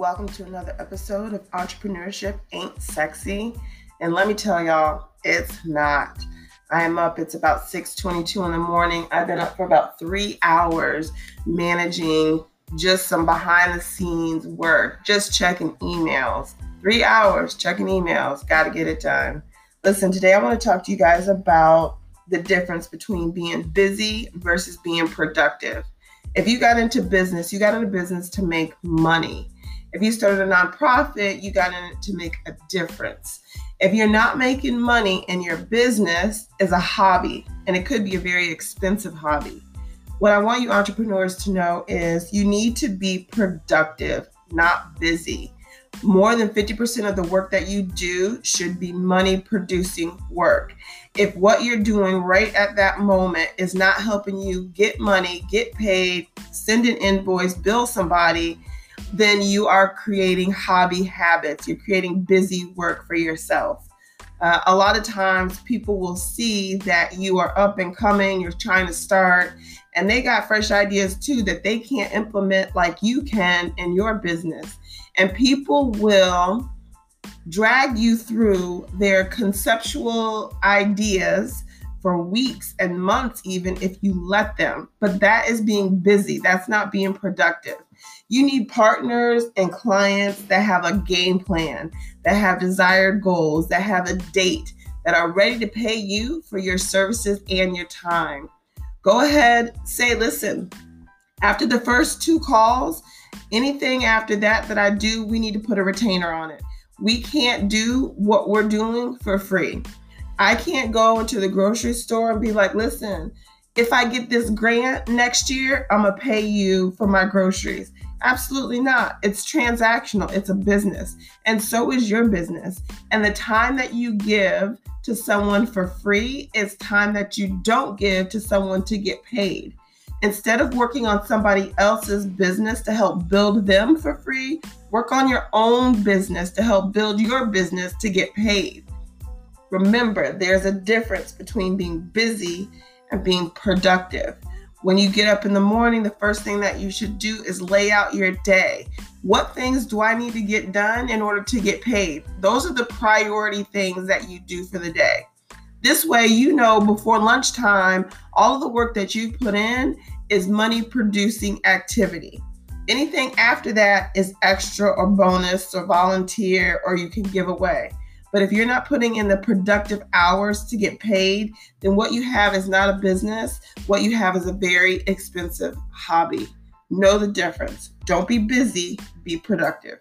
Welcome to another episode of Entrepreneurship Ain't Sexy. And let me tell y'all, it's not. I am up, it's about 6:22 in the morning. I've been up for about 3 hours managing just some behind the scenes work, just checking emails. 3 hours checking emails, got to get it done. Listen, today I want to talk to you guys about the difference between being busy versus being productive. If you got into business, you got into business to make money. If you started a nonprofit, you got in it to make a difference. If you're not making money and your business is a hobby, and it could be a very expensive hobby, what I want you entrepreneurs to know is you need to be productive, not busy. More than 50% of the work that you do should be money producing work. If what you're doing right at that moment is not helping you get money, get paid, send an invoice, bill somebody, then you are creating hobby habits. You're creating busy work for yourself. Uh, a lot of times people will see that you are up and coming, you're trying to start, and they got fresh ideas too that they can't implement like you can in your business. And people will drag you through their conceptual ideas for weeks and months, even if you let them. But that is being busy, that's not being productive. You need partners and clients that have a game plan, that have desired goals, that have a date, that are ready to pay you for your services and your time. Go ahead, say, listen, after the first two calls, anything after that that I do, we need to put a retainer on it. We can't do what we're doing for free. I can't go into the grocery store and be like, listen, if I get this grant next year, I'm going to pay you for my groceries. Absolutely not. It's transactional, it's a business. And so is your business. And the time that you give to someone for free is time that you don't give to someone to get paid. Instead of working on somebody else's business to help build them for free, work on your own business to help build your business to get paid. Remember, there's a difference between being busy and being productive. When you get up in the morning, the first thing that you should do is lay out your day. What things do I need to get done in order to get paid? Those are the priority things that you do for the day. This way, you know before lunchtime, all of the work that you've put in is money producing activity. Anything after that is extra or bonus or volunteer or you can give away. But if you're not putting in the productive hours to get paid, then what you have is not a business. What you have is a very expensive hobby. Know the difference. Don't be busy, be productive.